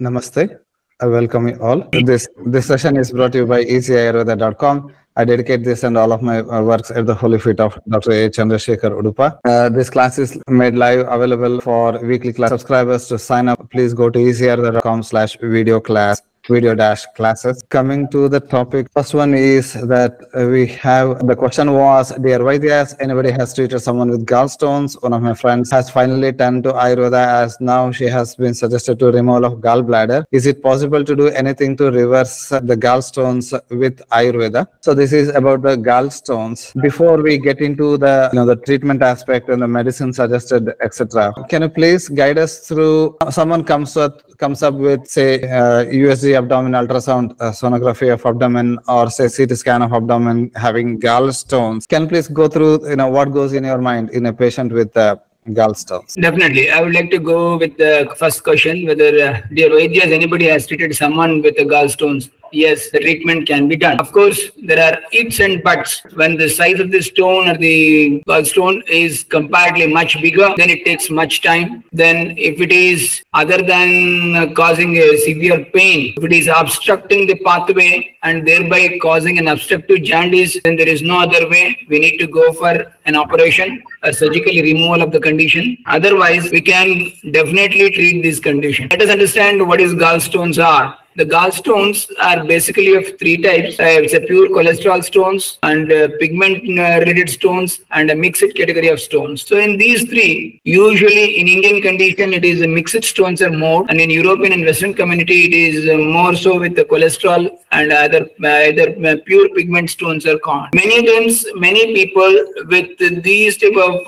Namaste. I welcome you all. This this session is brought to you by easyayurveda.com. I dedicate this and all of my uh, works at the holy feet of Dr. A. Chandrasekhar Udupa. Uh, this class is made live available for weekly class subscribers. To sign up, please go to easyayurveda.com slash video class video dash classes. Coming to the topic, first one is that we have the question was, dear Vaidyas, anybody has treated someone with gallstones? One of my friends has finally turned to Ayurveda as now she has been suggested to removal of gallbladder. Is it possible to do anything to reverse the gallstones with Ayurveda? So this is about the gallstones. Before we get into the you know the treatment aspect and the medicine suggested, etc. Can you please guide us through? Someone comes up comes up with say uh, USG abdomen ultrasound uh, sonography of abdomen or say CT scan of abdomen having gallstones. Can please go through you know what goes in your mind in a patient with uh, gallstones? Definitely. I would like to go with the first question whether, uh, dear Vaidyas, anybody has treated someone with gallstones. Yes, the treatment can be done. Of course, there are ifs and buts. When the size of the stone or the gallstone is comparatively much bigger, then it takes much time. Then, if it is other than uh, causing a severe pain, if it is obstructing the pathway and thereby causing an obstructive jaundice, then there is no other way. We need to go for an operation, a surgical removal of the condition. Otherwise, we can definitely treat this condition. Let us understand what is gallstones are. The gallstones are basically of three types. Uh, it's a pure cholesterol stones and uh, pigment uh, related stones and a mixed category of stones. So in these three, usually in Indian condition, it is a mixed stones are more and in European and Western community, it is uh, more so with the cholesterol and other either uh, pure pigment stones are common. Many times, many people with these type of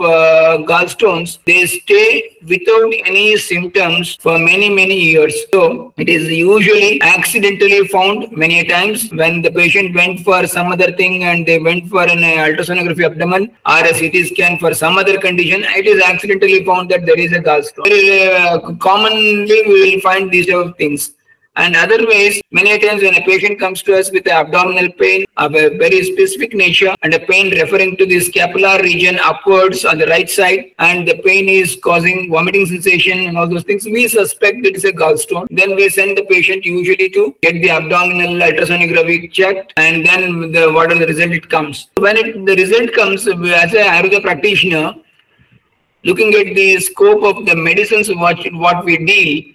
gallstones, they stay without any symptoms for many, many years. So it is usually accidentally found many times when the patient went for some other thing and they went for an uh, ultrasonography abdomen or a CT scan for some other condition, it is accidentally found that there is a gallstone. Uh, commonly, we will find these type of things. And other ways, many times when a patient comes to us with abdominal pain of a very specific nature and a pain referring to the scapular region upwards on the right side, and the pain is causing vomiting sensation and all those things, we suspect it is a gallstone. Then we send the patient usually to get the abdominal ultrasonography checked, and then the, what are the result it comes. When it, the result comes, as a Ayurveda practitioner, looking at the scope of the medicines what, what we deal,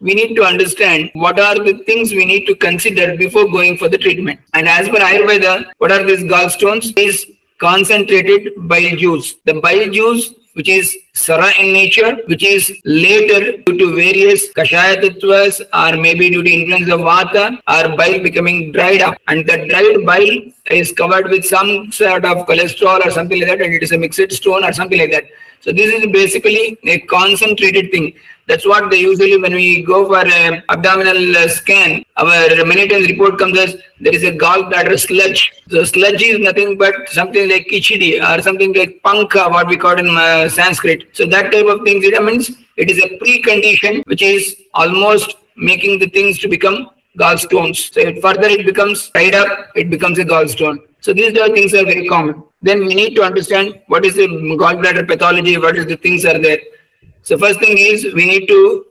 we need to understand what are the things we need to consider before going for the treatment. And as per Ayurveda, what are these gallstones? Is concentrated bile juice. The bile juice which is sara in nature, which is later due to various kashaya tattvas or maybe due to influence of vata or bile becoming dried up. And the dried bile is covered with some sort of cholesterol or something like that and it is a mixed stone or something like that. So this is basically a concentrated thing. That's what they usually, when we go for an abdominal uh, scan, our many times report comes as there is a gallbladder sludge. So sludge is nothing but something like kichidi or something like panka, what we call in uh, Sanskrit. So that type of things, it means it is a precondition which is almost making the things to become gallstones. So it, further it becomes tied up, it becomes a gallstone. So these are things are very common. Then we need to understand what is the gallbladder pathology, what is the things are there. So first thing is we need to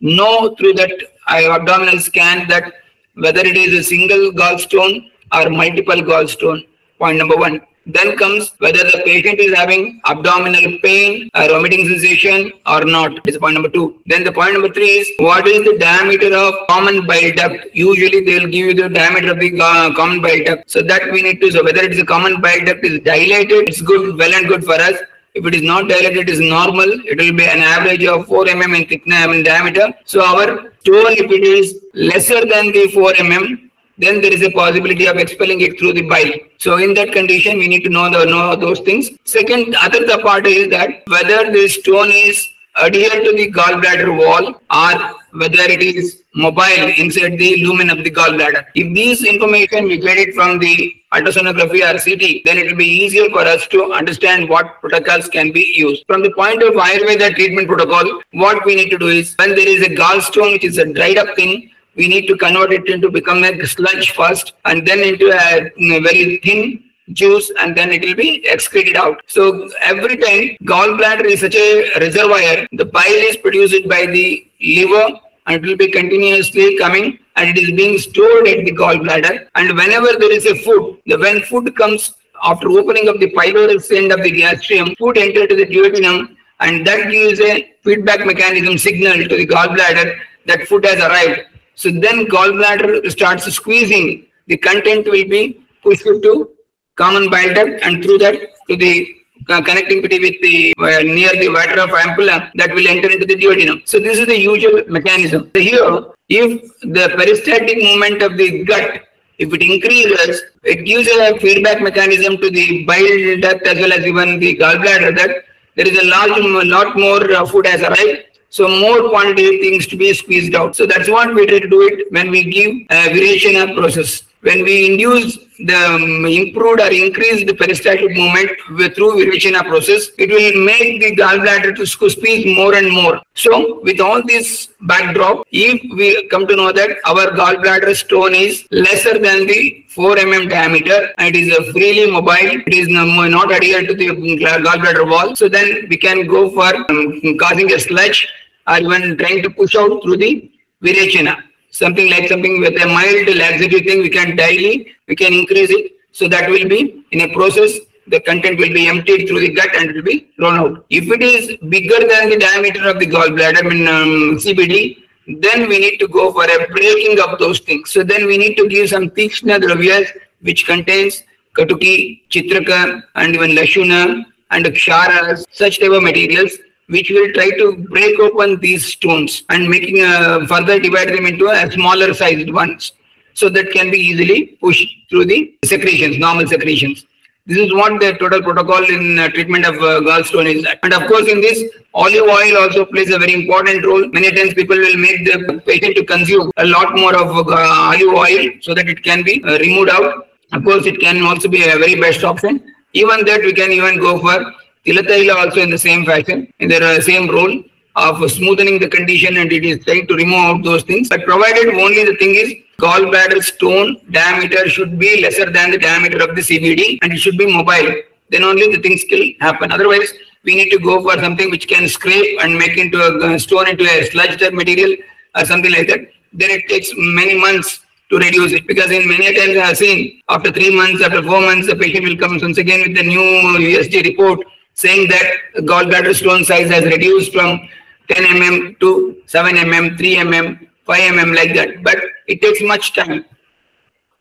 know through that abdominal scan that whether it is a single gallstone or multiple gallstone. Point number one. Then comes whether the patient is having abdominal pain or vomiting sensation or not. Is point number two. Then the point number three is what is the diameter of common bile duct? Usually they will give you the diameter of the uh, common bile duct. So that we need to. So whether it is a common bile duct is dilated, it's good, well and good for us. If it is not dilated, it is normal. It will be an average of 4 mm in thickness in diameter. So our stone, if it is lesser than the 4 mm, then there is a possibility of expelling it through the bile. So in that condition, we need to know, the, know those things. Second, other the part is that whether the stone is adhered to the gallbladder wall or whether it is mobile inside the lumen of the gallbladder. If this information we get it from the ultrasonography or CT, then it will be easier for us to understand what protocols can be used. From the point of Ayurveda treatment protocol, what we need to do is when there is a gallstone, which is a dried up thing, we need to convert it into become a sludge first and then into a, mm, a very thin juice and then it will be excreted out. So every time gallbladder is such a reservoir, the bile is produced by the liver and it will be continuously coming and it is being stored at the gallbladder. And whenever there is a food, the when food comes after opening of the pylorus end of the gastrium, food enter to the duodenum and that gives a feedback mechanism signal to the gallbladder that food has arrived. So then gallbladder starts squeezing. The content will be pushed to common bile duct and through that to the connectivity with the uh, near the water of ampulla that will enter into the duodenum. So this is the usual mechanism. So here, if the peristaltic movement of the gut, if it increases, it gives a feedback mechanism to the bile duct as well as even the gallbladder that there is a large, lot more uh, food has arrived. So more quantity of things to be squeezed out. So that's what we try to do it when we give a of process when we induce the um, improved or increased peristaltic movement with, through Virechana process, it will make the gallbladder to squeeze more and more. So with all this backdrop, if we come to know that our gallbladder stone is lesser than the 4 mm diameter and it is uh, freely mobile, it is not adhered to the gallbladder wall, so then we can go for um, causing a sludge or even trying to push out through the Virechana something like something with a mild laxative thing, we can daily, we can increase it. So that will be in a process, the content will be emptied through the gut and it will be thrown out. If it is bigger than the diameter of the gallbladder, I mean um, CBD, then we need to go for a breaking of those things. So then we need to give some Tikshna Dravyas which contains Katuki, Chitraka and even Lashuna and Ksharas, such type of materials which will try to break open these stones and making a further divide them into a smaller sized ones so that can be easily pushed through the secretions, normal secretions. This is what the total protocol in uh, treatment of uh, gallstone is. And of course, in this, olive oil also plays a very important role. Many times people will make the patient to consume a lot more of uh, olive oil so that it can be uh, removed out. Of course, it can also be a very best option. Even that we can even go for Tilataila also in the same fashion, in the uh, same role of smoothing the condition and it is trying to remove out those things. But provided only the thing is gallbladder stone diameter should be lesser than the diameter of the CBD and it should be mobile. Then only the things will happen. Otherwise, we need to go for something which can scrape and make into a uh, stone into a sludge type material or something like that. Then it takes many months to reduce it because in many times I have seen after three months, after four months, the patient will come once again with the new USG report saying that gallbladder stone size has reduced from 10 mm to 7 mm, 3 mm, 5 mm like that. But it takes much time.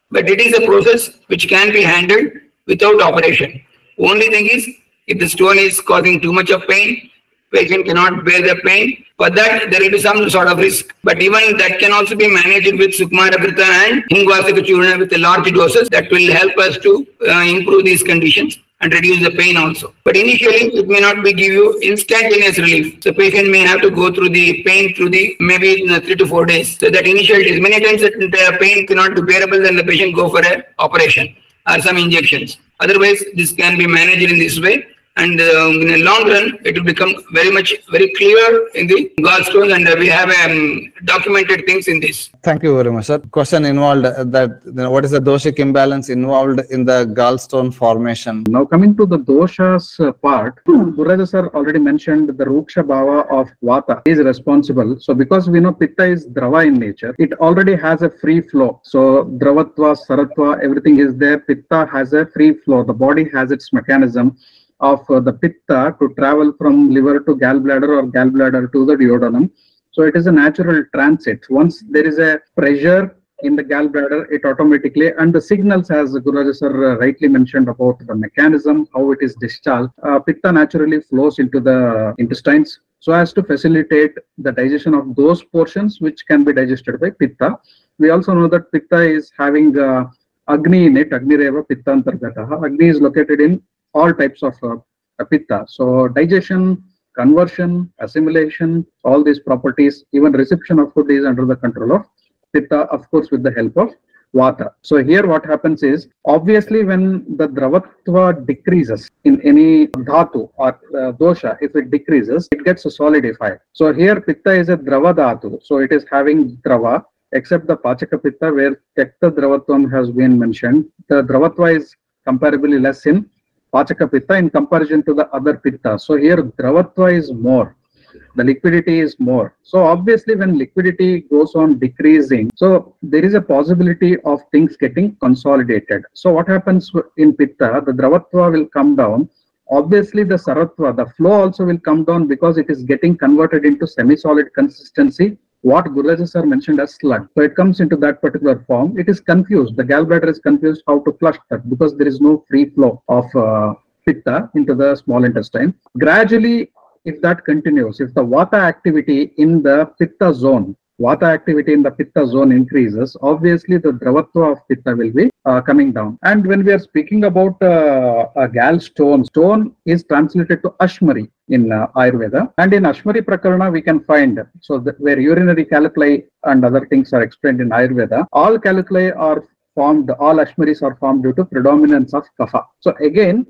But it is a process which can be handled without operation. Only thing is, if the stone is causing too much of pain, patient cannot bear the pain. For that, there will be some sort of risk. But even that can also be managed with Sukumara Grita and Hingvashtaka Churna with large doses that will help us to uh, improve these conditions and reduce the pain also. But initially, it may not be give you instantaneous relief. So patient may have to go through the pain through the maybe in three to four days. So that initial days, many times the pain cannot be bearable, then the patient go for an operation or some injections. Otherwise, this can be managed in this way and uh, in the long run it will become very much very clear in the gallstones and uh, we have um, documented things in this. Thank you very much sir. Question involved uh, that you know, what is the doshic imbalance involved in the gallstone formation? Now coming to the doshas uh, part Gururaja sir already mentioned the ruksha bhava of vata. Is responsible. So because we know pitta is drava in nature it already has a free flow. So dravatva saratva everything is there. Pitta has a free flow. The body has its mechanism of uh, the pitta to travel from liver to gallbladder or gallbladder to the duodenum. So it is a natural transit. Once there is a pressure in the gallbladder, it automatically, and the signals as Guru sir uh, rightly mentioned about the mechanism, how it is discharged, uh, pitta naturally flows into the intestines so as to facilitate the digestion of those portions which can be digested by pitta. We also know that pitta is having uh, Agni in it, Agni Reva Pitta Antargataha. Agni is located in all types of uh, pitta. So digestion, conversion, assimilation, all these properties, even reception of food is under the control of pitta, of course, with the help of vata. So here what happens is, obviously when the dravatva decreases in any dhatu or uh, dosha, if it decreases, it gets solidified. So here pitta is a drava dhatu. So it is having drava, except the pachaka pitta where tekta dravatvam has been mentioned. The dravatva is comparably less in Pachaka Pitta in comparison to the other Pitta. So here Dravatva is more. the liquidity is more. So obviously when liquidity goes on decreasing, so there is a possibility of things getting consolidated. So what happens in Pitta, the Dravatva will come down. Obviously the Saratva, the flow also will come down because it is getting converted into semi-solid consistency what Gururaja are mentioned as slug. So it comes into that particular form. It is confused. The gallbladder is confused how to flush that because there is no free flow of uh, pitta into the small intestine. Gradually, if that continues, if the vata activity in the pitta zone vata activity in the pitta zone increases, obviously the dravatva of pitta will be uh, coming down. And when we are speaking about uh, a gal stone, stone is translated to Ashmari in uh, Ayurveda. And in Ashmari Prakarana, we can find, so where urinary calculi and other things are explained in Ayurveda, all calculi are formed, all Ashmaris are formed due to predominance of kapha. So again,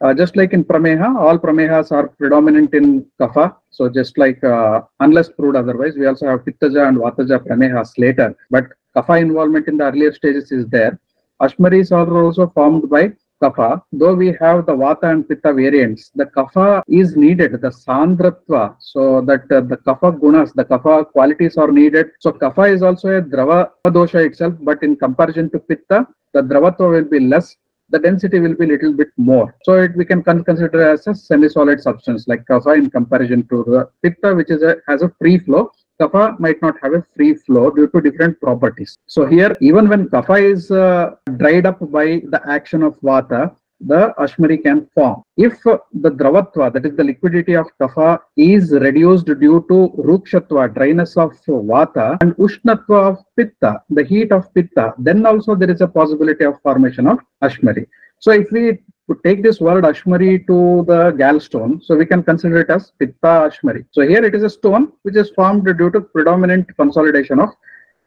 uh, just like in Prameha, all Pramehas are predominant in Kapha. So just like, uh, unless proved otherwise, we also have Pittaja and Vataja Pramehas later. But Kapha involvement in the earlier stages is there. Ashmaris are also formed by Kapha. Though we have the Vata and Pitta variants, the Kapha is needed, the Sandratva, so that uh, the Kapha gunas, the Kapha qualities are needed. So Kapha is also a Drava dosha itself, but in comparison to Pitta, the Dravatva will be less the density will be a little bit more. So it, we can consider as a semi-solid substance like kapha in comparison to the pitta, which is a, has a free flow. Kapha might not have a free flow due to different properties. So here, even when kapha is uh, dried up by the action of vata, the Ashmari can form. If the Dravatva, that is the liquidity of Kapha, is reduced due to Rukshatva, dryness of Vata, and Ushnatva of Pitta, the heat of Pitta, then also there is a possibility of formation of Ashmari. So if we take this word Ashmari to the gallstone, so we can consider it as Pitta Ashmari. So here it is a stone which is formed due to predominant consolidation of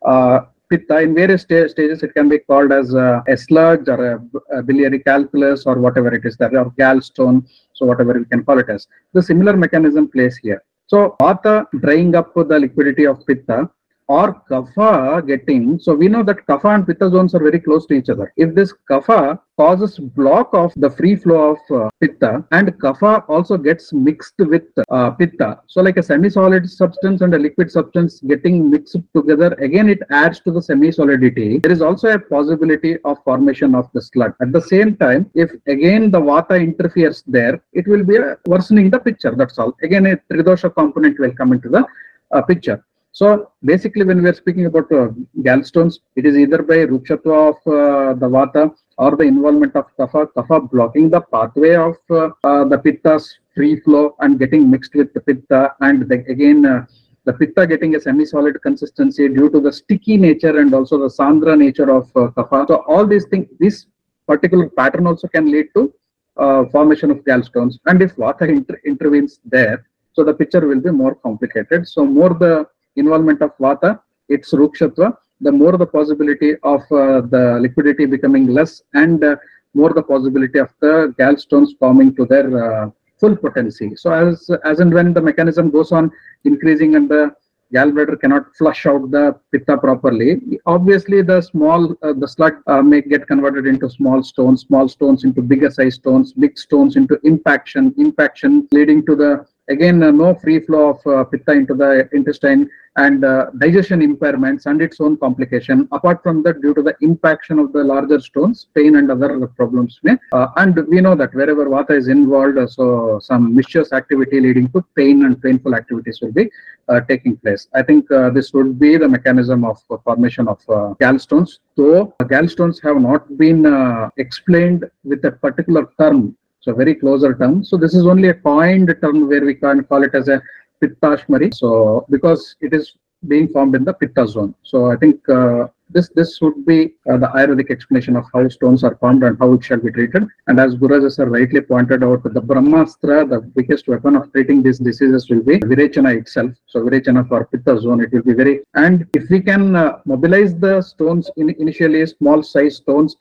uh, pitta uh, in various sta stages it can be called as uh, a sludge or a, a, biliary calculus or whatever it is that or gallstone so whatever you can call it as. The similar mechanism plays here. So vata drying up the liquidity of pitta or kapha getting, so we know that kapha and pitta zones are very close to each other. If this kapha causes block of the free flow of uh, pitta and kapha also gets mixed with uh, pitta, so like a semi-solid substance and a liquid substance getting mixed together, again it adds to the semi-solidity. There is also a possibility of formation of the slug. At the same time, if again the vata interferes there, it will be worsening the picture, that's all. Again, a tridosha component will come into the uh, picture. So basically, when we are speaking about uh, gallstones, it is either by rukshatva of uh, the vata or the involvement of kapha, kapha blocking the pathway of uh, uh the pitta's free flow and getting mixed with the pitta, and the, again uh, the pitta getting a semi-solid consistency due to the sticky nature and also the sandra nature of uh, kapha. So all these things, this particular pattern also can lead to formation of gallstones. And if vata inter intervenes there, so the picture will be more complicated. So more the involvement of vata, its rukshatva, the more the possibility of uh, the liquidity becoming less and uh, more the possibility of the gallstones forming to their uh, full potency. So as, as and when the mechanism goes on increasing and the gallbladder cannot flush out the pitta properly, obviously the small, uh, the slug uh, may get converted into small stones, small stones into bigger size stones, big stones into impaction, impaction leading to the again uh, no free flow of uh, pitta into the intestine and uh, digestion impairments and its own complication. Apart from that due to the impaction of the larger stones pain and other problems may uh, and we know that wherever vata is involved uh, so some mischievous activity leading to pain and painful activities will be uh, taking place. I think this would be the mechanism of formation of gallstones. Though gallstones have not been explained with a particular term so very closer term. So this is only a coined term where we can call it as a pittashmari. So because it is being formed in the pitta zone. So I think uh, this this would be uh, the Ayurvedic explanation of how stones are formed and how it shall be treated. And as Gururaja sir rightly pointed out, the Brahmastra, the biggest weapon of treating these diseases will be Virechana itself. So Virechana for pitta zone, it will be very, and if we can uh, mobilize the stones in initially small size stones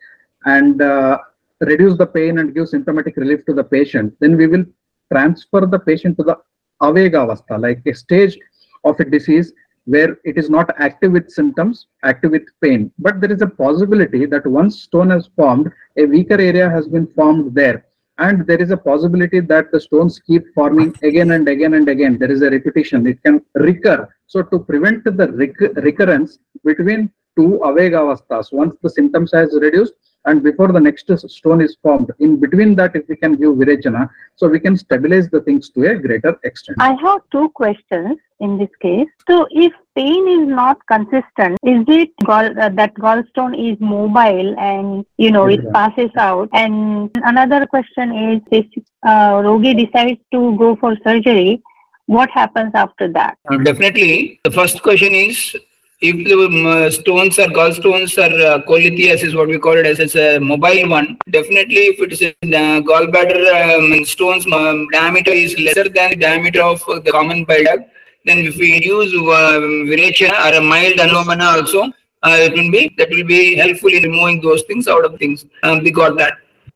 and uh, reduce the pain and give symptomatic relief to the patient, then we will transfer the patient to the avega avastha, like a stage of a disease where it is not active with symptoms, active with pain. But there is a possibility that once stone has formed, a weaker area has been formed there. and there is a possibility that the stones keep forming again and again and again. There is a repetition. It can recur. So to prevent the recur- recurrence between two avegavastas, once the symptoms has reduced and before the next stone is formed, in between that, if we can give virechana, so we can stabilize the things to a greater extent. I have two questions in this case. So, if pain is not consistent, is it gall, uh, that gallstone is mobile and you know it passes out? And another question is if uh, Rogi decides to go for surgery, what happens after that? Definitely. The first question is if the um, stones or gallstones or uh, cholelithiasis is what we call it as, as a mobile one, definitely if it is a uh, gallbladder um, stones um, diameter is lesser than the diameter of uh, the common bile duct, then if we use uh, or a mild anulomana also, uh, it will be that will be helpful in removing those things out of things. Um, we got that.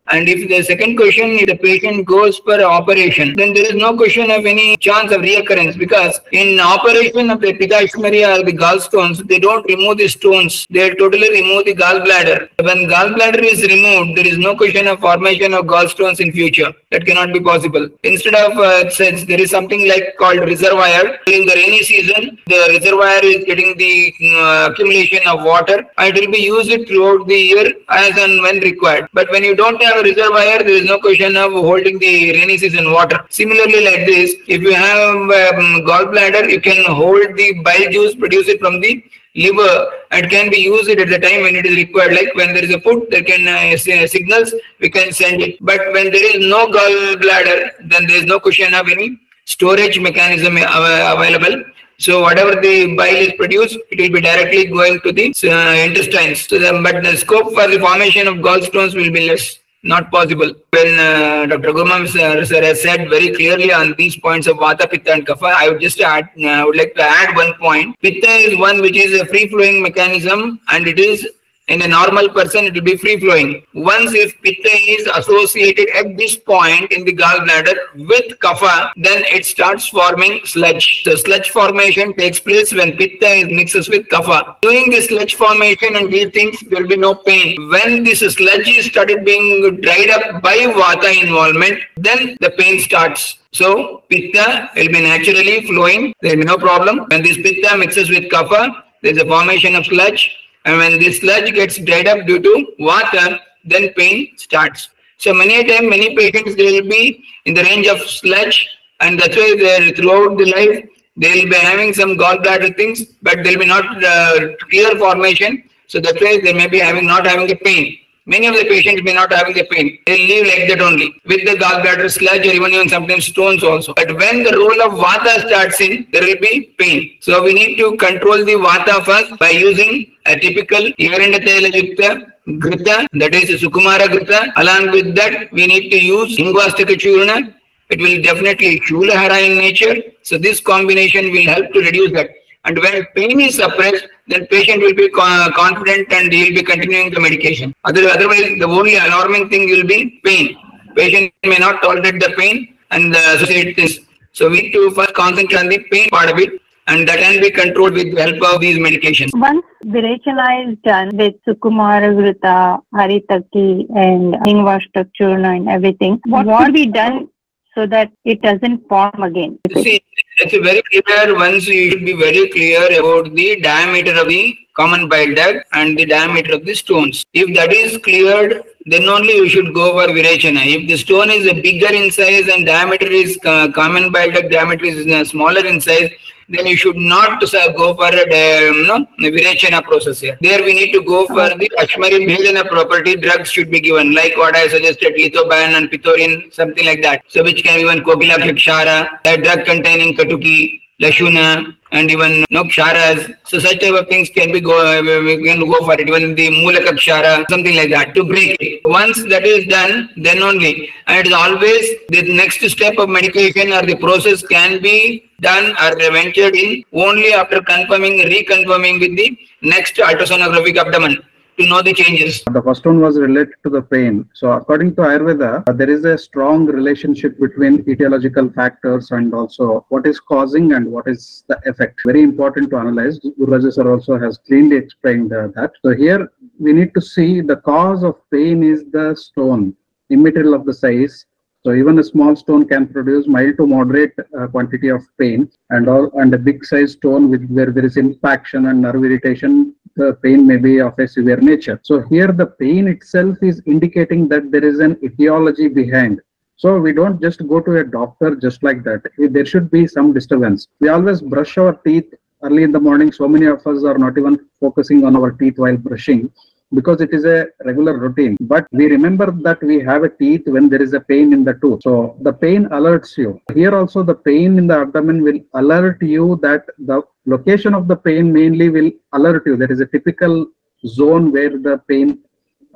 And if the second question, if the patient goes for operation, then there is no question of any chance of reoccurrence because in operation of the pituitary or the gallstones, they don't remove the stones. They totally remove the gallbladder. When gallbladder is removed, there is no question of formation of gallstones in future. That cannot be possible. Instead of, uh, since there is something like called reservoir, during the rainy season, the reservoir is getting the uh, accumulation of water and it will be used throughout the year as and when required. But when you don't have a reservoir, there is no question of holding the rainy season water. Similarly, like this, if you have um, gallbladder, you can hold the bile juice, produce it from the liver and can be used at the time when it is required. Like when there is a food, there can uh, signals, we can send it. But when there is no gallbladder, then there is no question of any storage mechanism av- available. So whatever the bile is produced, it will be directly going to the uh, intestines. So the, but the scope for the formation of gallstones will be less. Not possible. When uh, Dr. Gomam sir, has said very clearly on these points of Vata, Pitta and Kapha, I would just add, uh, I would like to add one point. Pitta is one which is a free flowing mechanism and it is in a normal person, it will be free flowing. Once if pitta is associated at this point in the gallbladder with kapha, then it starts forming sludge. The sludge formation takes place when pitta is mixes with kapha. During this sludge formation and these things, there will be no pain. When this sludge is started being dried up by vata involvement, then the pain starts. So pitta will be naturally flowing. There will be no problem. When this pitta mixes with kapha, there is a formation of sludge. And when this sludge gets dried up due to vata, then pain starts. So many a time, many patients, they will be in the range of sludge and that's why they're throughout the life, they will be having some gallbladder things, but there will be not uh, clear formation. So that's why they may be having not having a pain. Many of the patients may not having the pain. They live like that only with the gallbladder sludge or even, even sometimes stones also. But when the role of vata starts in, there will be pain. So we need to control the vata first by using a typical Yukta Grita, that is Sukumara Grita. Along with that, we need to use Ingvastaka Churna. It will definitely Shulahara in nature. So this combination will help to reduce that. And when pain is suppressed, then patient will be confident and he will be continuing the medication. Otherwise, the only alarming thing will be pain. Patient may not tolerate the pain and uh, the associated things. So we need to first concentrate on the pain part of it and that can be controlled with the help of these medications. Once Virechana is done with Sukumara Grita, Haritaki, and Ingvashtak Churna and everything, what would be done so that it doesn't form again? See, it's very clear, once you should be very clear about the diameter of the common bile duct and the diameter of the stones. If that is cleared, then only you should go for virechana. If the stone is bigger in size and diameter is uh, common bile duct diameter is uh, smaller in size, then you should not uh, go for a uh, no, virechana process here. There we need to go for the Ashmari Bhedana property drugs should be given, like what I suggested, lithoban and pithorin, something like that. So which can even Kokila Kshara, a drug containing Katuki, Lashuna, and even ksharas. So such type of things can be go we can go for it. Even the mulaka kshara, something like that to break it. Once that is done, then only. And it is always the next step of medication or the process can be done or ventured in only after confirming, reconfirming with the next ultrasonographic abdomen to know the changes. The first one was related to the pain. So according to Ayurveda, uh, there is a strong relationship between etiological factors and also what is causing and what is the effect. Very important to analyze. Guru sir also has cleanly explained uh, that. So here we need to see the cause of pain is the stone, immaterial of the size So even a small stone can produce mild to moderate uh, quantity of pain and all, and a big size stone with where there is impaction and nerve irritation, the pain may be of a severe nature. So here the pain itself is indicating that there is an etiology behind. So we don't just go to a doctor just like that. There should be some disturbance. We always brush our teeth early in the morning. So many of us are not even focusing on our teeth while brushing because it is a regular routine. But we remember that we have a teeth when there is a pain in the tooth. So the pain alerts you. Here also the pain in the abdomen will alert you that the location of the pain mainly will alert you. There is a typical zone where the pain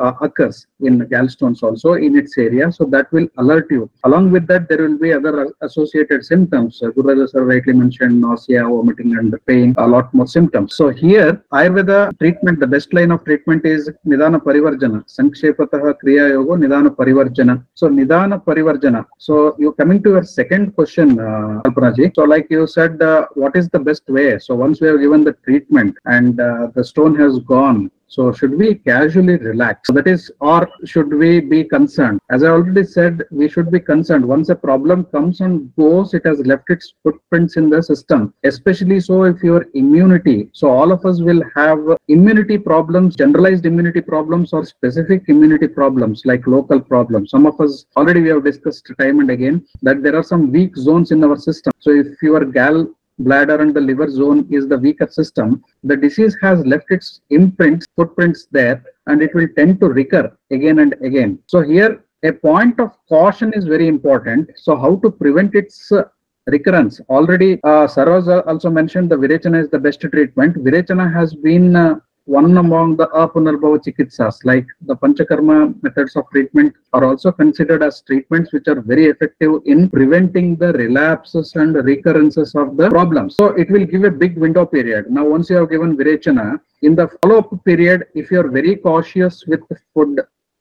uh, occurs in gallstones also in its area. So that will alert you. Along with that, there will be other associated symptoms. Uh, Guru sir rightly mentioned nausea, vomiting, and pain, a lot more symptoms. So here, Ayurveda treatment, the best line of treatment is Nidana Parivarjana. Sankshepatah Kriya Yoga Nidana Parivarjana. So Nidana Parivarjana. So you coming to your second question, uh, Kalpanaji. So like you said, uh, what is the best way? So once we have given the treatment and uh, the stone has gone, so should we casually relax? That is, or should we be concerned? As I already said, we should be concerned. Once a problem comes and goes, it has left its footprints in the system. Especially so if your immunity. So all of us will have immunity problems, generalized immunity problems or specific immunity problems like local problems. Some of us already we have discussed time and again that there are some weak zones in our system. So if your gal bladder and the liver zone is the weaker system, the disease has left its imprints, footprints there, and it will tend to recur again and again. So here, a point of caution is very important. So how to prevent its uh, recurrence? Already, uh, Saroja also mentioned the Virechana is the best treatment. Virechana has been uh, one among the apunarbhava chikitsas, like the panchakarma methods of treatment are also considered as treatments which are very effective in preventing the relapses and recurrences of the problems. So it will give a big window period. Now, once you have given virechana, in the follow-up period, if you are very cautious with food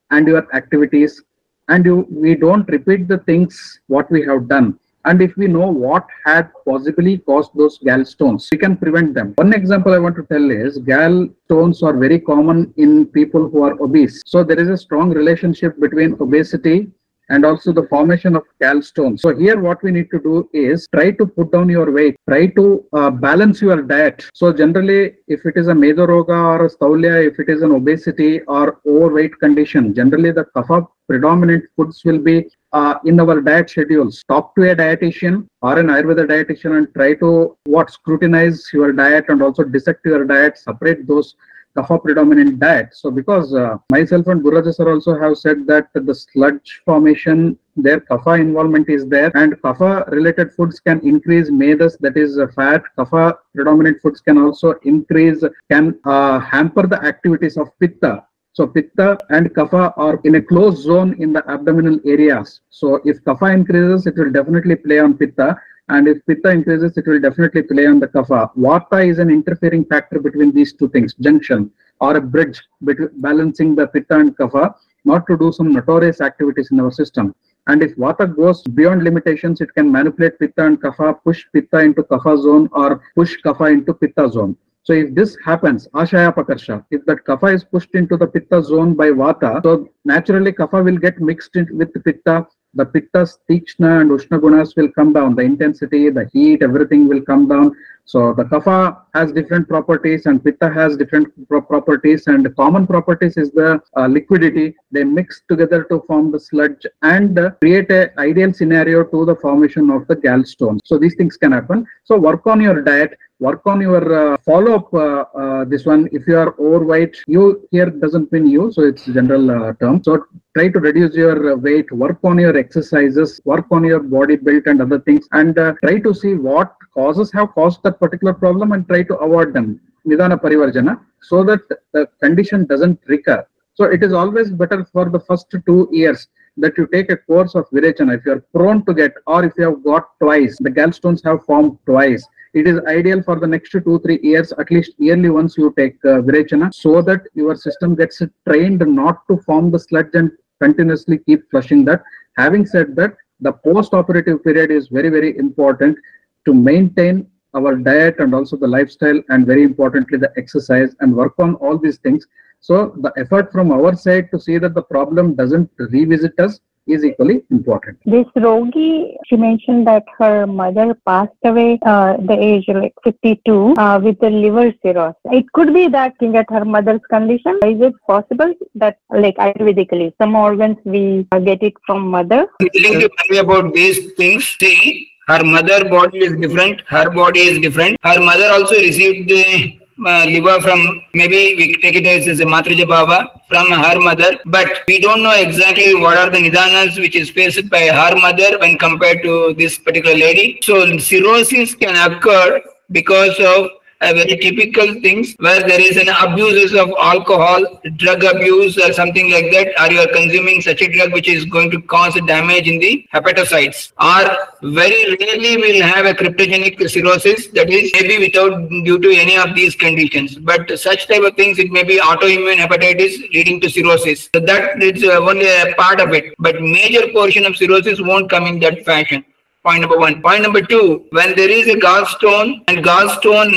and your activities, and you we don't repeat the things what we have done, and if we know what had possibly caused those gallstones, we can prevent them. One example I want to tell is gallstones are very common in people who are obese. So there is a strong relationship between obesity and also the formation of gallstones. So here what we need to do is try to put down your weight, try to uh, balance your diet. So generally, if it is a Medoroga or a Staulia, if it is an obesity or overweight condition, generally the kapha predominant foods will be uh, in our diet schedules. Talk to a dietitian or an Ayurveda dietitian and try to what scrutinize your diet and also dissect your diet, separate those kapha predominant diet. So because uh, myself and Gururaja sir also have said that the sludge formation, their kapha involvement is there and kapha related foods can increase medas that is uh, fat. Kapha predominant foods can also increase, can uh, hamper the activities of pitta. So pitta and kapha are in a closed zone in the abdominal areas. So if kapha increases, it will definitely play on pitta. And if pitta increases, it will definitely play on the kapha. Vata is an interfering factor between these two things, junction or a bridge between balancing the pitta and kapha, not to do some notorious activities in our system. And if Vata goes beyond limitations, it can manipulate Pitta and Kapha, push Pitta into Kapha zone or push Kapha into Pitta zone. So if this happens, Ashaya Pakarsha, if that Kapha is pushed into the Pitta zone by Vata, so naturally Kapha will get mixed in with Pitta. The Pitta's Tikshna and Ushna gunas will come down. The intensity, the heat, everything will come down. So the kapha has different properties and pitta has different pro properties and the common properties is the uh, liquidity. They mix together to form the sludge and uh, create a ideal scenario to the formation of the gallstones. So these things can happen. So work on your diet, work on your uh, follow up uh, uh, this one. If you are overweight you here doesn't mean you so it's general uh, term. So try to reduce your uh, weight. Work on your exercises. Work on your body build and other things. And uh, try to see what causes have caused that particular problem and try to avoid them. Nidana parivarjana. So that the condition doesn't recur. So it is always better for the first two years that you take a course of virechana if you are prone to get or if you have got twice the gallstones have formed twice it is ideal for the next two three years at least yearly once you take uh, virechana so that your system gets trained not to form the sludge and continuously keep flushing that. Having said that the post operative period is very very important to maintain our diet and also the lifestyle and very importantly the exercise and work on all these things. So the effort from our side to see that the problem doesn't revisit us is equally important. This Rogi, she mentioned that her mother passed away uh, the age like 52 uh, with the liver cirrhosis. It could be that looking at her mother's condition. Is it possible that like Ayurvedically, some organs we uh, get it from mother? Willing to worry about these things. See, her mother body is different. Her body is different. Her mother also received the uh, liver from maybe we take it as a Matrija Bhava from her mother, but we don't know exactly what are the nidanas which is faced by her mother when compared to this particular lady. So cirrhosis can occur because of a very typical things where there is an abuses of alcohol, drug abuse or something like that, or you are consuming such a drug which is going to cause damage in the hepatocytes. Or very rarely we'll have a cryptogenic cirrhosis that is maybe without due to any of these conditions. But such type of things, it may be autoimmune hepatitis leading to cirrhosis. So that is uh, only a part of it. But major portion of cirrhosis won't come in that fashion. Point number one. Point number two, when there is a gallstone and gallstone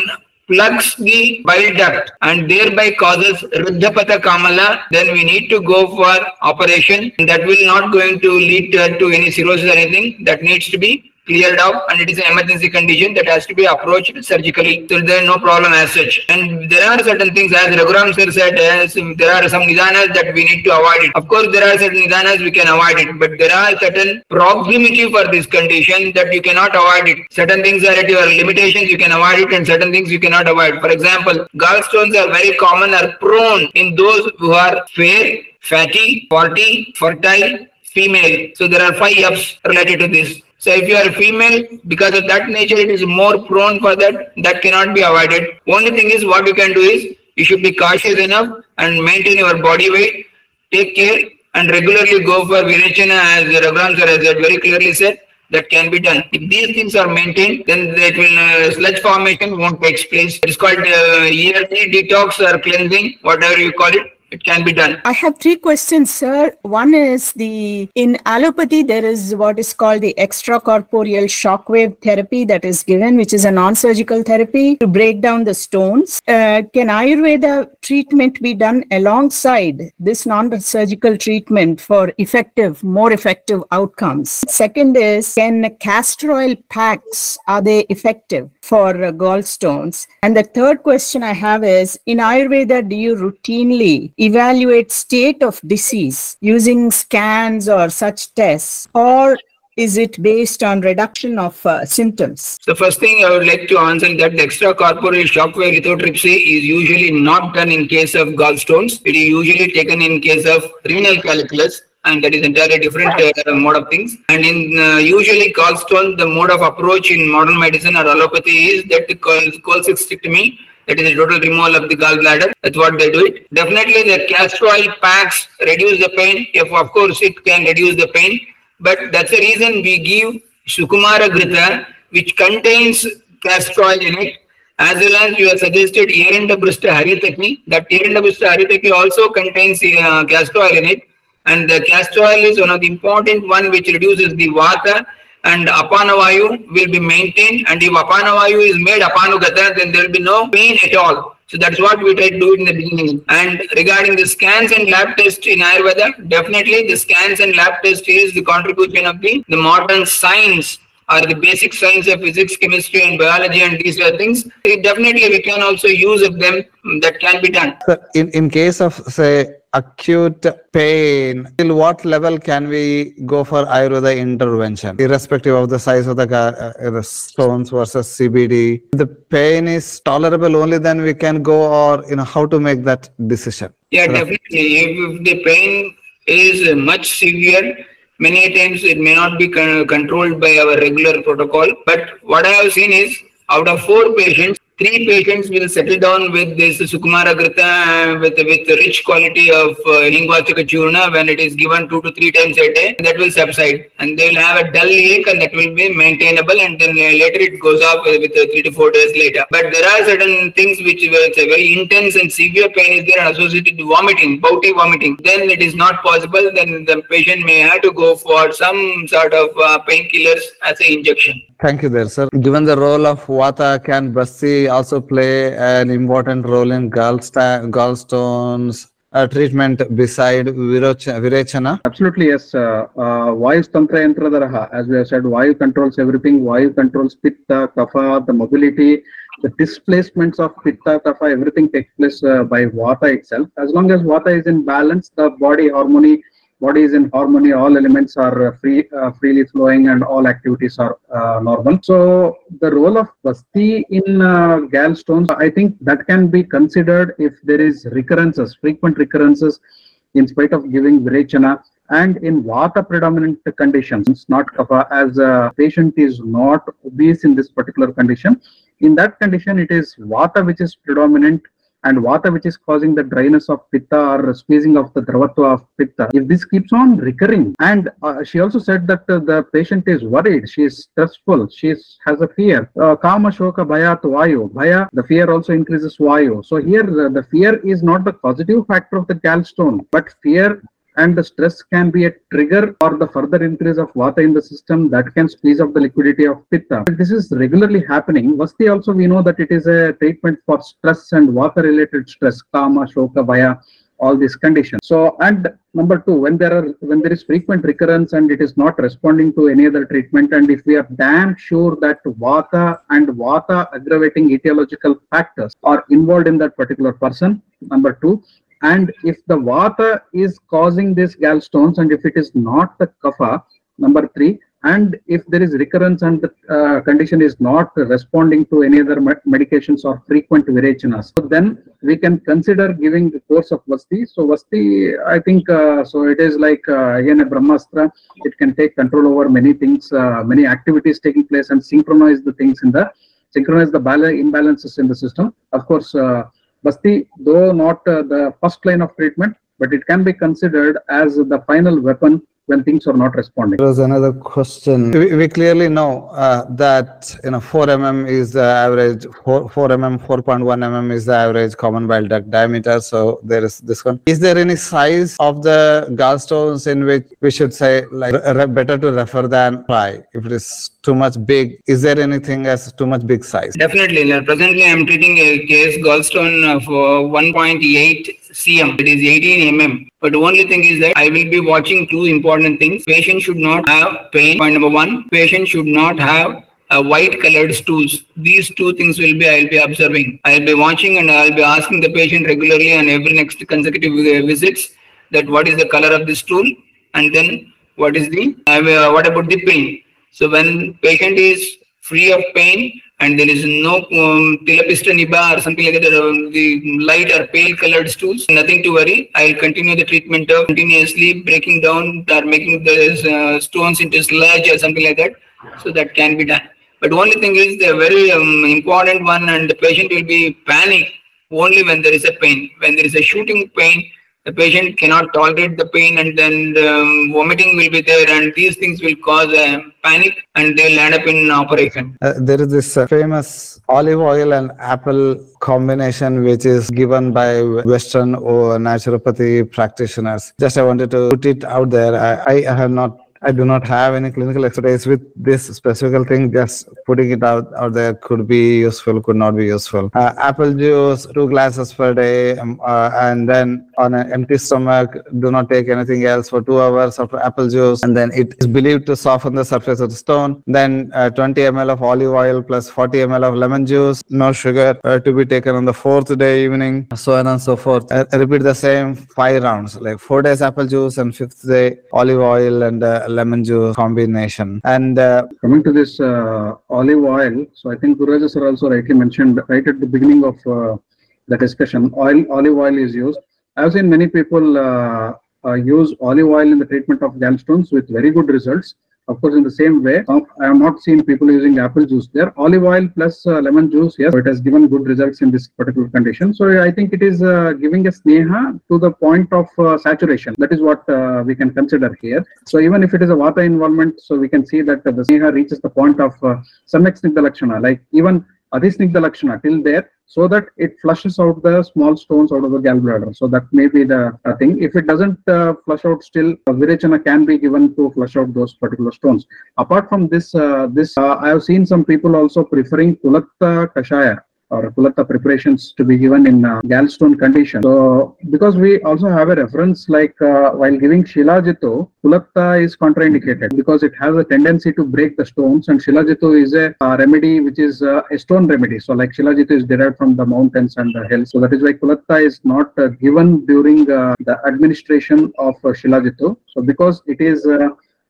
plugs the bile duct and thereby causes Ruddhapatha Kamala, then we need to go for operation. And that will not going to lead to, to any cirrhosis or anything. That needs to be cleared out and it is an emergency condition that has to be approached surgically. So there is no problem as such. And there are certain things as Raghuram sir said, as there are some nidanas that we need to avoid it. Of course, there are certain nidanas we can avoid it, but there are certain proximity for this condition that you cannot avoid it. Certain things are at your limitations, you can avoid it and certain things you cannot avoid. For example, gallstones are very common are prone in those who are fair, fatty, forty, fertile, female. So there are five ups related to this. So if you are a female, because of that nature, it is more prone for that. That cannot be avoided. Only thing is what you can do is you should be cautious enough and maintain your body weight. Take care and regularly go for Virechana as Raghuram sir has very clearly said. That can be done. If these things are maintained, then it will uh, sludge formation won't take place. It is called uh, yearly detox or cleansing, whatever you call it it can be done. I have three questions, sir. One is the in allopathy there is what is called the extracorporeal shockwave therapy that is given, which is a non-surgical therapy to break down the stones. Uh, can Ayurveda treatment be done alongside this non-surgical treatment for effective, more effective outcomes? Second is can castor oil packs are they effective for uh, gallstones? And the third question I have is in Ayurveda, do you routinely evaluate state of disease using scans or such tests or is it based on reduction of uh, symptoms? The first thing I would like to answer that the extracorporeal shockwave lithotripsy is usually not done in case of gallstones. It is usually taken in case of renal calculus and that is entirely different uh, mode of things. And in uh, usually gallstone, the mode of approach in modern medicine or allopathy is that the cholecystectomy that is a total removal of the gallbladder. That's what they do it. Definitely the castor oil packs reduce the pain. If of course it can reduce the pain, but that's the reason we give Sukumara Grita, which contains castor oil in it, as well as you have suggested Eranda Bhrishta Haritaki. That Eranda Bhrishta Haritaki also contains uh, castor oil in it. And the castor oil is one of the important one which reduces the vata and apanavayu will be maintained. And if apanavayu is made apanugata then there will be no pain at all. So that's what we try to do in the beginning. And regarding the scans and lab test in ayurveda definitely the scans and lab test is the contribution of the the modern science or the basic science of physics, chemistry, and biology, and these are things. Definitely, we can also use of them. That can be done. in in case of say acute pain, till what level can we go for Ayurveda intervention, irrespective of the size of the, uh, the stones versus CBD? The pain is tolerable only then we can go, or you know how to make that decision. Yeah, definitely. If, if the pain is much severe, many times it may not be con- controlled by our regular protocol. But what I have seen is out of four patients, three patients will settle down with this Sukumara Grita with, with rich quality of uh, Churna when it is given two to three times a day. That will subside and they will have a dull ache and that will be maintainable and then later it goes off with, uh, three to four days later. But there are certain things which it's a very intense and severe pain is there associated with vomiting, bouty vomiting. Then it is not possible. Then the patient may have to go for some sort of uh, painkillers as an injection. Thank you there, sir. Given the role of Vata, can Basti also play an important role in gallstones uh, treatment beside virechana? Absolutely, yes. Uh, uh, Vayu Tantra as we have said, Vayu controls everything. Vayu controls Pitta, Kapha, the mobility, the displacements of Pitta, Kapha, everything takes place uh, by Vata itself. As long as Vata is in balance, the body harmony, body is in harmony, all elements are uh, free, uh, freely flowing and all activities are uh, normal. So the role of Basti in gallstones, I think that can be considered if there is recurrences, frequent recurrences in spite of giving Virechana and in Vata predominant conditions, not Kapha, as a patient is not obese in this particular condition. In that condition, it is Vata which is predominant and Vata which is causing the dryness of Pitta or squeezing of the Dravatva of Pitta. If this keeps on recurring, and uh, she also said that uh, the patient is worried, she is stressful, she is, has a fear. Uh, Kama Shoka Bhayat Vayu. Bhaya, the fear also increases Vayu. So here the, the fear is not the causative factor of the gallstone, but fear and the stress can be a trigger for the further increase of vata in the system that can squeeze out the liquidity of pitta. This is regularly happening. Vasti also we know that it is a treatment for stress and vata related stress, kama, shoka, vaya, all these conditions. So and number two, when there are when there is frequent recurrence and it is not responding to any other treatment, and if we are damn sure that vata and vata aggravating etiological factors are involved in that particular person, number two, and if the vata is causing these gallstones and if it is not the kapha number three and if there is recurrence and the uh, condition is not responding to any other me- medications or frequent virechanas so then we can consider giving the course of vasti. So vasti i think uh, so it is like uh, again a brahmastra. It can take control over many things uh, many activities taking place and synchronize the things in the synchronize the balance imbalances in the system. Of course uh, Basti, though not uh, the first line of treatment, but it can be considered as the final weapon when things are not responding. There was another question. We, we clearly know uh, that you know 4 mm is the average 4, 4 mm 4.1 mm is the average common bile duct diameter. So there is this one. Is there any size of the gallstones in which we should say like re- re- better to refer than try? If it is too much big, is there anything as too much big size? Definitely. Now, Presently, I'm treating a case gallstone of uh, 1.8 cm. It is 18 mm. But the only thing is that I will be watching two important things. Patient should not have pain. Point number one. Patient should not have a white colored stools. These two things will be I'll be observing. I'll be watching and I'll be asking the patient regularly on every next consecutive uh, visits that what is the color of the stool and then what is the uh, what about the pain. So when patient is free of pain and there is no um, tilapista niba or something like that, um, the light or pale colored stools, nothing to worry. I'll continue the treatment of continuously breaking down or making the uh, stones into sludge or something like that. So that can be done. But only thing is the very um, important one and the patient will be panic only when there is a pain. When there is a shooting pain, the patient cannot tolerate the pain and then um, vomiting will be there and these things will cause a panic and they'll end up in operation. Uh, there is this uh, famous olive oil and apple combination which is given by Western or naturopathy practitioners. Just I wanted to put it out there. I, I have not I do not have any clinical expertise with this specific thing. Just putting it out, out there could be useful, could not be useful. Uh, apple juice, two glasses per day, um, uh, and then on an empty stomach, do not take anything else for two hours after apple juice. And then it is believed to soften the surface of the stone. Then uh, 20 ml of olive oil plus 40 ml of lemon juice, no sugar, uh, to be taken on the fourth day evening, so on and so forth. Uh, repeat the same five rounds, like four days apple juice and fifth day olive oil and uh, lemon juice combination. And uh, Coming to this uh, olive oil, so I think Gururaja sir also rightly mentioned right at the beginning of uh, the discussion, oil olive oil is used. I've seen many people uh, uh, use olive oil in the treatment of gallstones with very good results. Of course, in the same way, uh, I have not seen people using apple juice there. Olive oil plus uh, lemon juice, yes, it has given good results in this particular condition. So I think it is uh, giving a sneha to the point of uh, saturation. That is what uh, we can consider here. So even if it is a vata involvement, so we can see that the sneha reaches the point of uh, samyaksnigdha lakshana, like even adhisnigdha lakshana till there, so that it flushes out the small stones out of the gallbladder. So that may be the uh, thing. If it doesn't uh, flush out still, uh, virechana can be given to flush out those particular stones. Apart from this, uh, this uh, I have seen some people also preferring Kulatta kashaya or Kulatta preparations to be given in uh, gallstone condition. So because we also have a reference like uh, while giving Shilajito, Kulatta is contraindicated because it has a tendency to break the stones and Shilajito is a uh, remedy which is uh, a stone remedy. So like Shilajito is derived from the mountains and the hills. So that is why Kulatta is not uh, given during uh, the administration of Shilajito. So because it is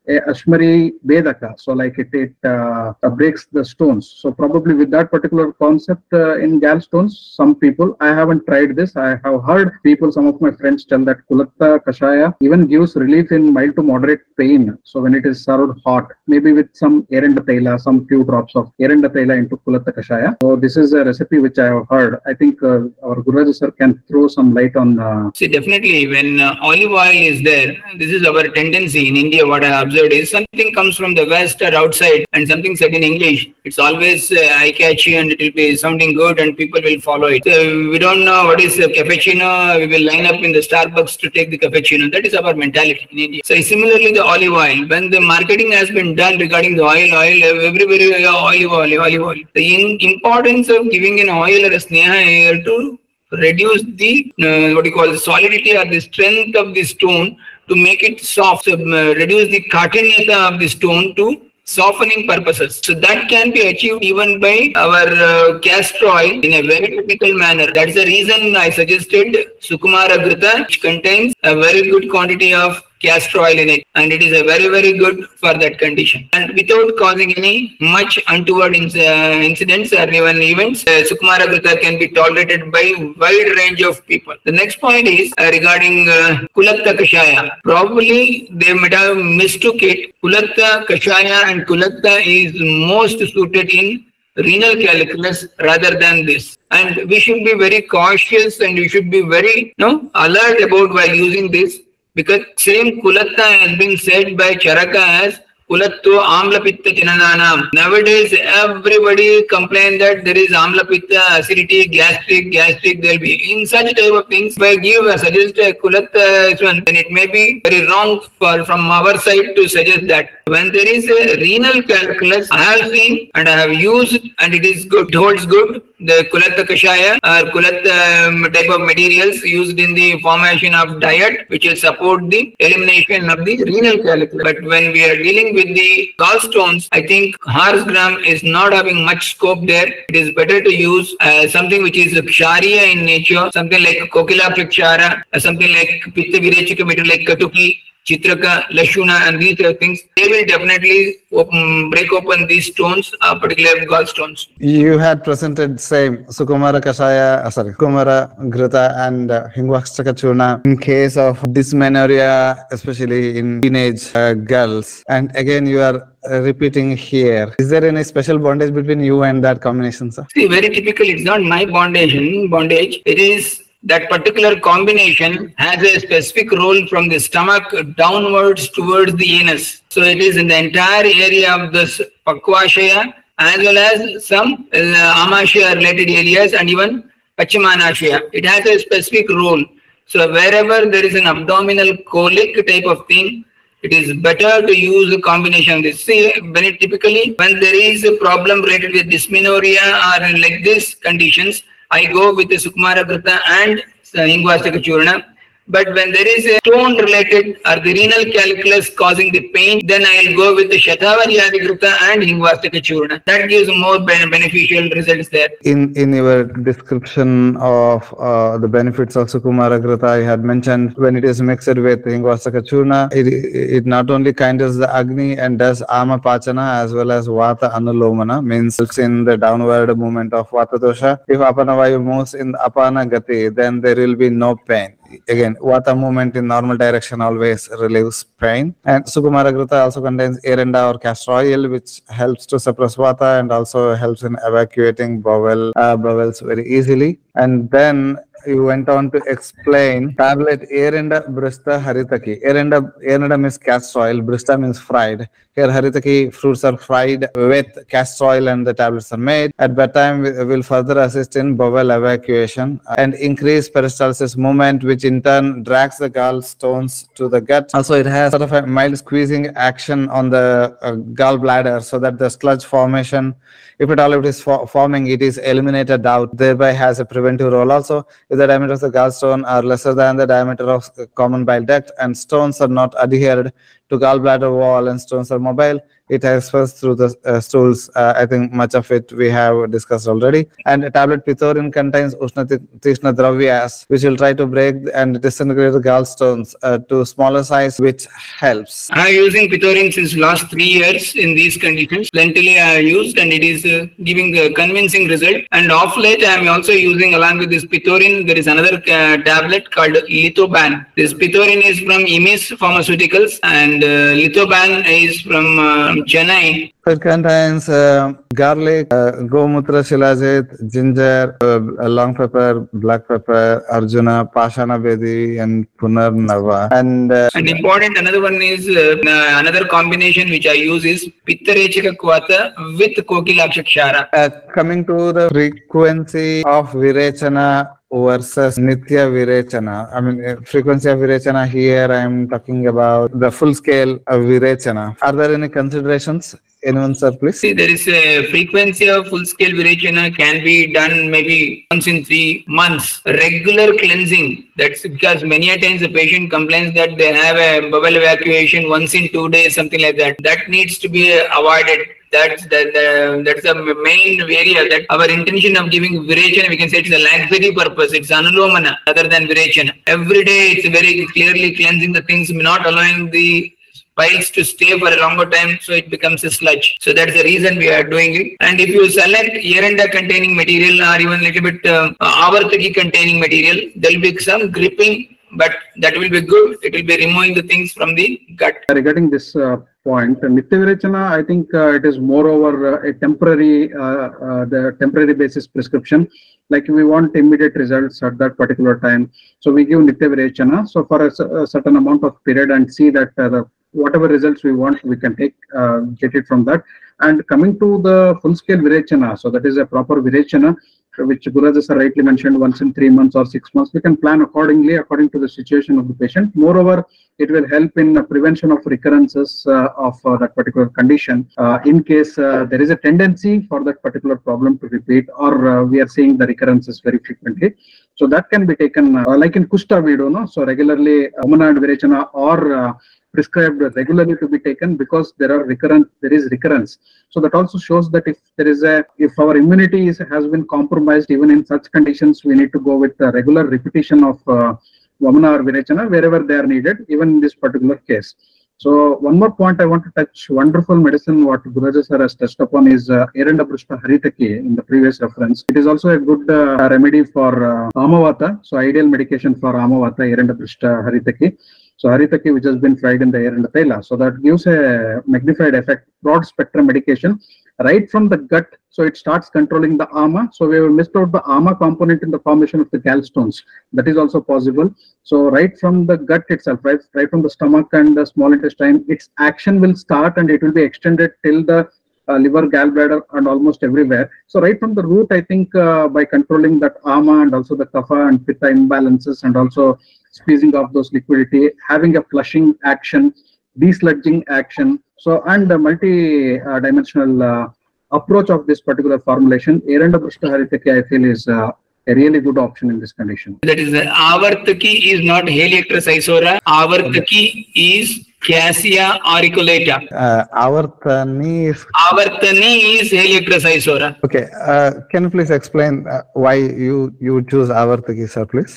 a Ashmari Bhedaka, so like it, it uh, uh, breaks the stones. So probably with that particular concept uh, in gallstones, some people, I haven't tried this. I have heard people, some of my friends tell that Kulatta Kashaya even gives relief in mild to moderate pain. So when it is served hot, maybe with some Eranda Taila, some few drops of Eranda Taila into Kulatta Kashaya. So this is a recipe which I have heard. I think uh, our Guru sir can throw some light on uh, See, definitely when uh, olive oil is there, this is our tendency in India. What I have observed is something comes from the West or outside and something said in English. It's always uh, eye catchy and it will be sounding good and people will follow it. So we don't know what is a cappuccino. We will line up in the Starbucks to take the cappuccino. That is our mentality in India. So similarly, the olive oil. When the marketing has been done regarding the oil, oil, everybody uh, olive oil, olive oil. The in- importance of giving an oil or a sneha here to reduce the uh, what you call the solidity or the strength of the stone to make it soft, so, uh, reduce the cartilaginous of the stone to softening purposes. So that can be achieved even by our uh, castor oil in a very typical manner. That's the reason I suggested Sukumara Grita, which contains a very good quantity of castor oil in it and it is a very very good for that condition. And without causing any much untoward uh, incidents or even events uh, sukumara grita can be tolerated by wide range of people. The next point is uh, regarding uh, kulatta kashaya. Probably they might have mistook it. Kulatta kashaya and kulatta is most suited in renal calculus rather than this. And we should be very cautious and we should be very you know, alert about while using this because same kulatta has been said by Charaka as kulatto amla pitta chinananam. Nowadays, everybody complain that there is amla pitta, acidity, gastric, gastric, there will be. In such type of things, if I give a suggest a kulatta one, then it may be very wrong for from our side to suggest that. When there is a renal calculus, I have seen and I have used and it is good, it holds good. The kulatta kashaya or kulatta um, type of materials used in the formation of diet, which will support the elimination of the renal calculus. But when we are dealing with the gallstones, I think horse gram is not having much scope there. It is better to use uh, something which is Ksharia in nature, something like Kokila Prakshara, uh, something like Pitta Virechika material like Katuki, Chitraka, Lashuna, and these things, they will definitely open, break open these stones, uh, particularly gallstones. You had presented same Sukumara Kashaya, uh, sorry, Kumara Grita and uh, Hingvashtaka Churna in case of dysmenorrhea, especially in teenage uh, girls. And again, you are uh, repeating here. Is there any special bondage between you and that combination, sir? See, very typical, it's not my bondage, bondage. It is that particular combination has a specific role from the stomach downwards towards the anus. So it is in the entire area of the Pakvashaya as well as some uh, Amashya related areas and even Pachimanashya. It has a specific role. So wherever there is an abdominal colic type of thing, it is better to use a combination of this. See, when it typically, when there is a problem related with dysmenorrhea or like this conditions, I go with the Sukumara Grita and Hingvashtaka Churna. But when there is a stone related or the renal calculus causing the pain, then I'll go with the Shatavariyadi Grita and Hingvashtaka Churna. That gives more ben- beneficial results there. In in your description of uh, the benefits of Sukumara Grita, I had mentioned when it is mixed with Hingvashtaka Churna, it, it not only kindles the Agni and does Ama Pachana as well as Vata Anulomana, means helps in the downward movement of Vata dosha. If Apana Vayu moves in Apana Gati, then there will be no pain. Again, Vata movement in normal direction always relieves pain. And Sukumara Grita also contains Eranda or castor oil, which helps to suppress Vata and also helps in evacuating bowel uh, bowels very easily. And then you went on to explain tablet Eranda Bhrishta Haritaki. Eranda, Eranda means castor oil, Bhrishta means fried. Here, haritaki fruits are fried with castor oil and the tablets are made. At bedtime, will further assist in bowel evacuation and increase peristalsis movement, which in turn drags the gallstones to the gut. Also, it has sort of a mild squeezing action on the uh, gallbladder so that the sludge formation, if at all it is fo- forming, it is eliminated out, thereby has a preventive role. Also, if the diameter of the gallstone are lesser than the diameter of the common bile duct and stones are not adhered to gallbladder wall and stones are mobile, it expels through the uh, stools. Uh, I think much of it we have discussed already. And a tablet pithorine contains Ushnatishna Dravyas, which will try to break and disintegrate the gallstones uh, to smaller size, which helps. I am using Pithorine since last three years in these conditions. Lentily I used and it is uh, giving a convincing result. And off late I am also using along with this Pithorine, there is another uh, tablet called Lithoban. This Pithorine is from Emis Pharmaceuticals and uh, Lithoban is from uh, Chennai. It contains uh, garlic, uh, gomutra shilajit, ginger, uh, long pepper, black pepper, arjuna, pashana bedi, and punarnava. And uh, And important another one is uh, uh, another combination which I use is Pittarechika Kvata with Kokilakshakshara. uh, coming to the frequency of virechana versus nitya virechana. I mean, uh, frequency of virechana here, I am talking about the full scale of virechana. Are there any considerations? Anyone, sir, please? See, there is a frequency of full-scale virechana can be done maybe once in three months. Regular cleansing, that's because many a times the patient complains that they have a bowel evacuation once in two days, something like that. That needs to be avoided. That's the, the that's the main area that our intention of giving virechana, we can say it's a laxity purpose. It's anulomana other than virechana. Every day it's very clearly cleansing the things, not allowing the piles to stay for a longer time so it becomes a sludge so that's the reason we are doing it and if you select eranda containing material or even a little bit uh, avartaki containing material there will be some gripping but that will be good it will be removing the things from the gut regarding this uh, point, uh, Nitya Virechana, I think uh, it is moreover uh, a temporary, uh, uh, the temporary basis prescription. Like we want immediate results at that particular time. So we give Nitya Virechana. So for a, a certain amount of period and see that uh, the, whatever results we want, we can take, uh, get it from that. And coming to the full scale Virechana, so that is a proper Virechana, which Gururaja sir rightly mentioned once in three months or six months. We can plan accordingly according to the situation of the patient. Moreover, it will help in uh, prevention of recurrences uh, of uh, that particular condition uh, in case uh, there is a tendency for that particular problem to repeat or uh, we are seeing the recurrences very frequently. So that can be taken like in Kushta we do, no? So regularly, Omanad Virechana or prescribed regularly to be taken because there are recurrent, there is recurrence. So that also shows that if there is a, if our immunity is, has been compromised, even in such conditions, we need to go with the regular repetition of uh, Vamana or Virechana wherever they are needed, even in this particular case. So one more point I want to touch, wonderful medicine what Gururaja sir has touched upon is uh, Haritaki in the previous reference. It is also a good uh, remedy for uh, Amavata, so ideal medication for Amavata, Erandabhrishta Haritaki. So Haritaki which has been fried in the air and the tela. So that gives a magnified effect, broad spectrum medication right from the gut. So it starts controlling the ama. So we have missed out the ama component in the formation of the gallstones. That is also possible. So right from the gut itself, right, right from the stomach and the small intestine, its action will start and it will be extended till the uh, liver, gallbladder, and almost everywhere. So right from the root, I think uh, by controlling that ama and also the kapha and pitta imbalances and also squeezing of those liquidity, having a flushing action, desludging action. So and the multi-dimensional uh, approach of this particular formulation, Eranda Bhrishta Haritaki, I feel is uh, a really good option in this condition. that is avartaki is not Helicteres isora avartaki is cassia auriculata Uh, Avartani is avartani is Helicteres isora okay. Uh, can you please explain uh, why you you choose Avartaki, sir, please?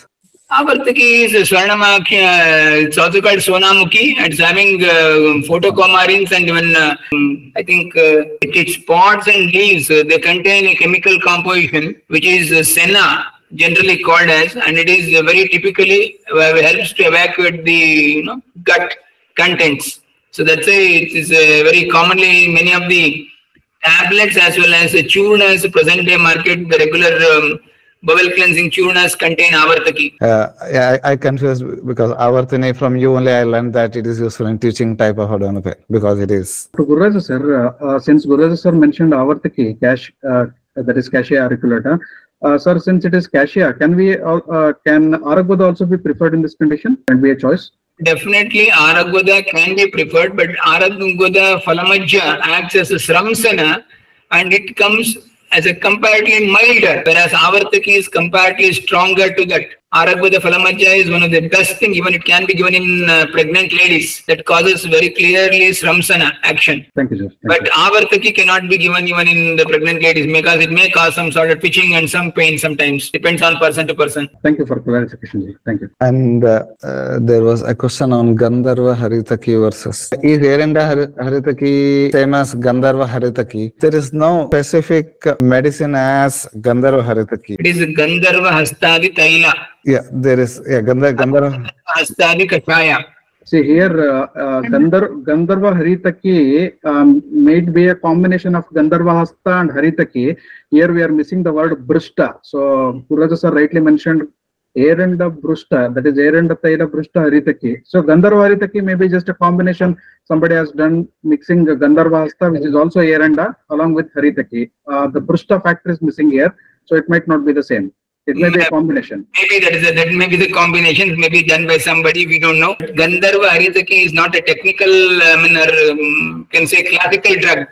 Avartaki is Swarnamukhi, uh, it's also called Sonamukhi. It's having uh, photocomarins and even, uh, I think, uh, it- its pods and leaves, uh, they contain a chemical composition which is uh, senna, generally called as, and it is uh, very typically uh, helps to evacuate the gut contents. So that's why it is uh, very commonly many of the tablets as well as the churnas present day market, the regular um, bowel cleansing churnas contain avartaki. Uh, yeah, I, I confused because Avartini from you only I learned that it is useful in teaching type of Adonopay because it is. To Gururaja sir, uh, uh, since Gururaja sir mentioned Avartaki, cash, uh, that is cassia auriculata, uh, sir, since it is cassia, can we, uh, uh, can Aragvada also be preferred in this condition? Can be a choice? Definitely Aragvada can be preferred, but Aragvada Falamajja acts as a Sramsana and it comes as a comparatively milder, whereas Avartaki is comparatively stronger to that. Aragvada Falamajja is one of the best thing, even it can be given in uh, pregnant ladies that causes very clearly Sramsana action. Thank you, sir. Thank But you. Avartaki cannot be given even in the pregnant ladies because it may cause some sort of twitching and some pain sometimes. Depends on person to person. Thank you for clarification. Ji. Thank you. And uh, uh, there was a question on Gandharva Haritaki versus. Is Eranda Har- Haritaki same as Gandharva Haritaki? There is no specific medicine as Gandharva Haritaki. It is Gandharva Hastadi Taila, Yeah, there is. Yeah, Gandhar, Gandharva. Hastadi Kashaya. See here, uh, uh, Gandhar, Gandharva Haritaki um, might be a combination of Gandharva Hasta and Haritaki. Here we are missing the word Brushta. So Gururaja sir rightly mentioned Erenda Brushta, that is Erenda Taila Brushta Haritaki. So Gandharva Haritaki may be just a combination. Somebody has done mixing the Gandharva Hasta, which is also Erenda, along with Haritaki. Uh, the Brushta factor is missing here, so it might not be the same. It may be a combination. Maybe that is a, that may be the combination, maybe done by somebody, we don't know. Gandharva Haritaki is not a technical, I mean, or, um, can say classical drug.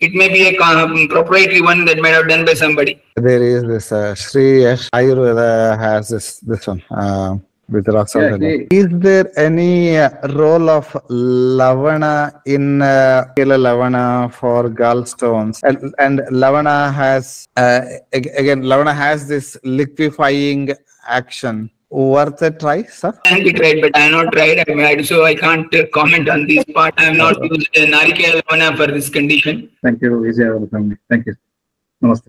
It may be a com- proprietary one that might have done by somebody. There is this uh, Sri Yash Ayurveda has this this one uh, with rocks Yeah, of Is there any uh, role of lavana in uh, Kela lavana for gallstones? And, and lavana has uh, again lavana has this liquefying action. Worth a try, sir? Can be tried, but I have not tried. I mean, so I can't uh, comment on this part. I have not used uh, Narikela Lavana for this condition. Thank you, Vijay. Thank you. Namaste.